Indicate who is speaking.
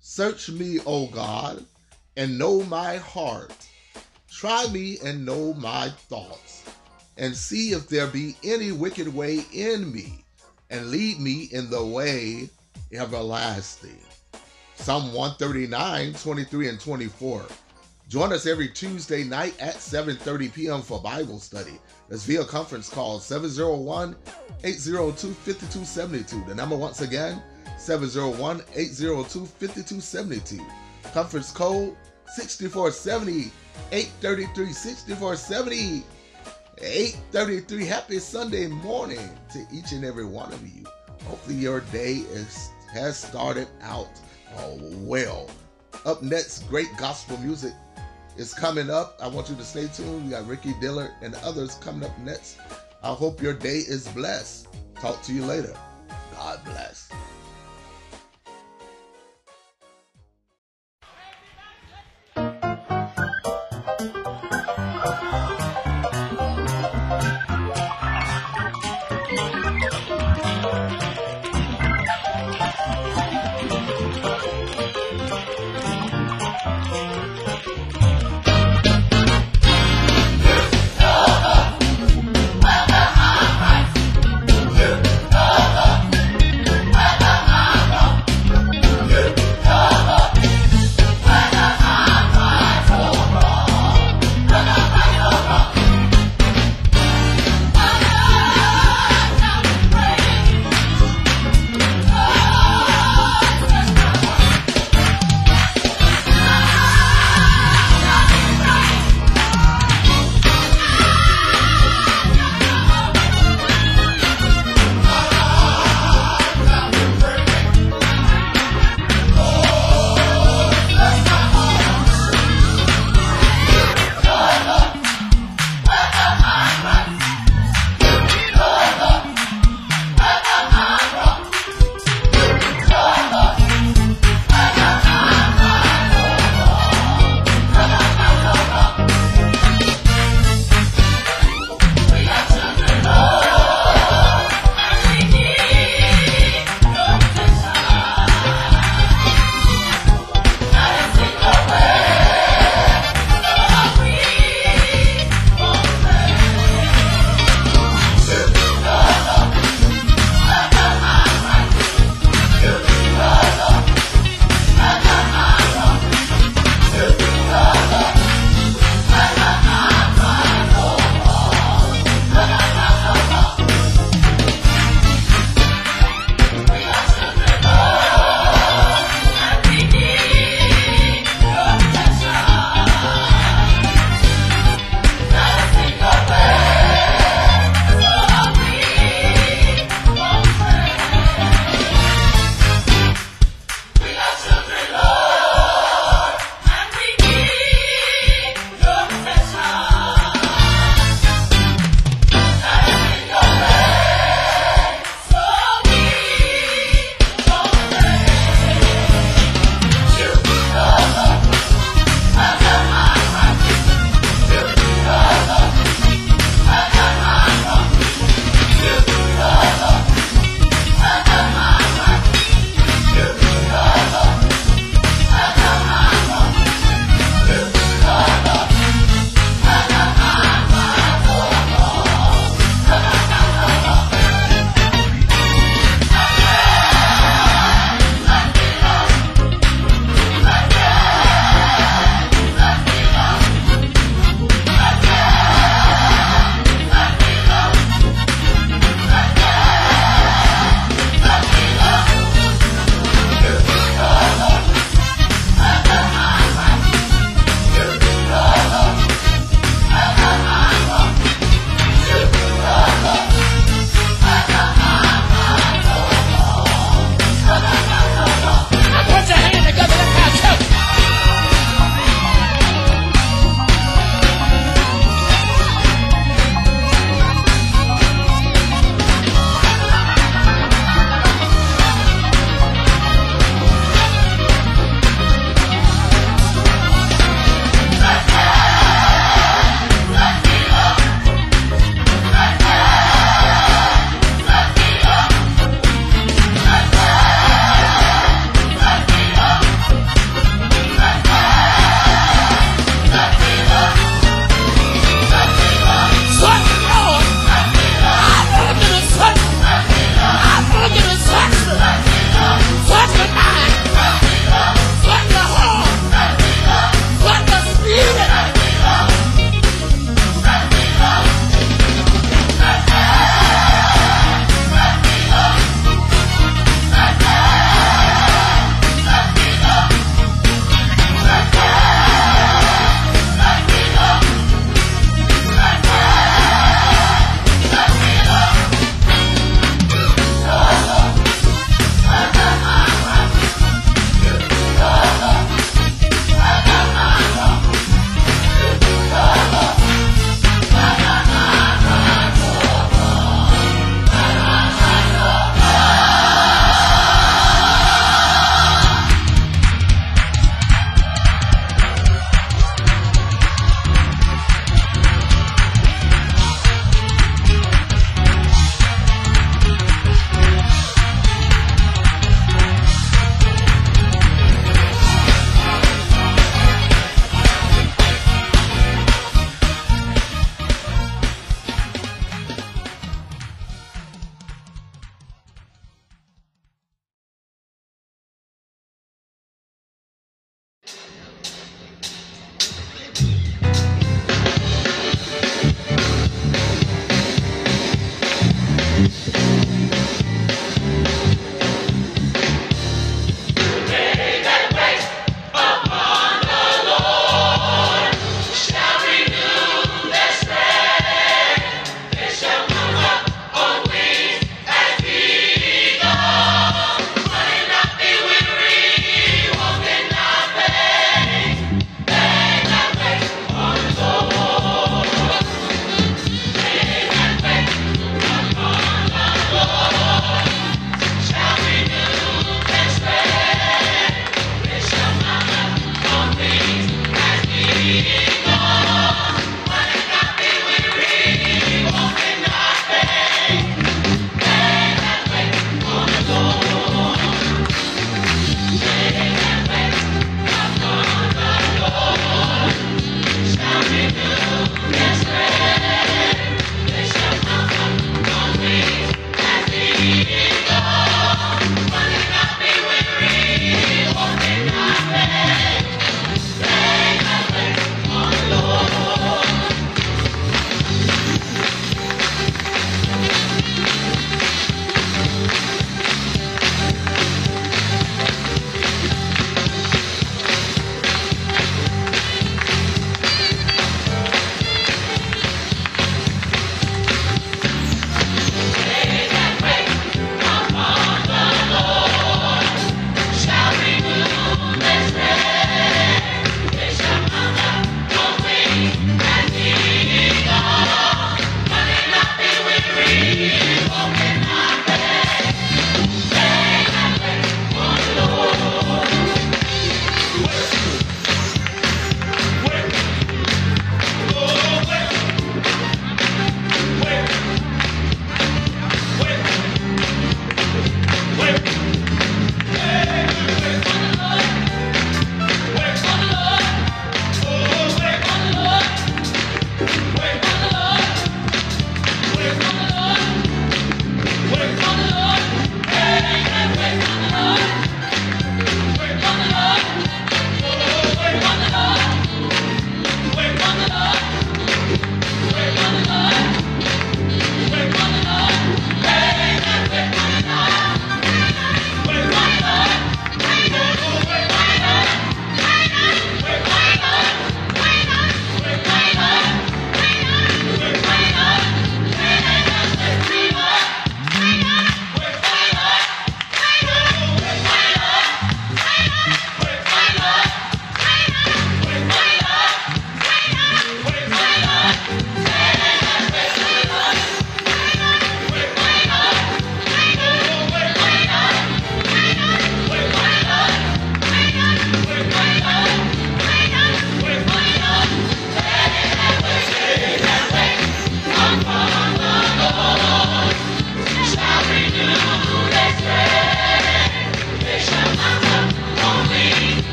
Speaker 1: Search me, O God, and know my heart. Try me and know my thoughts, and see if there be any wicked way in me, and lead me in the way everlasting. Psalm 139, 23, and 24. Join us every Tuesday night at 7:30 p.m. for Bible study. That's via conference call 701-802-5272. The number once again, 701-802-5272. Conference code 6470 833 6470 833. Happy Sunday morning to each and every one of you. Hopefully your day is has started out uh, well. Up next, great gospel music is coming up. I want you to stay tuned. We got Ricky Dillard and others coming up next. I hope your day is blessed. Talk to you later. God bless.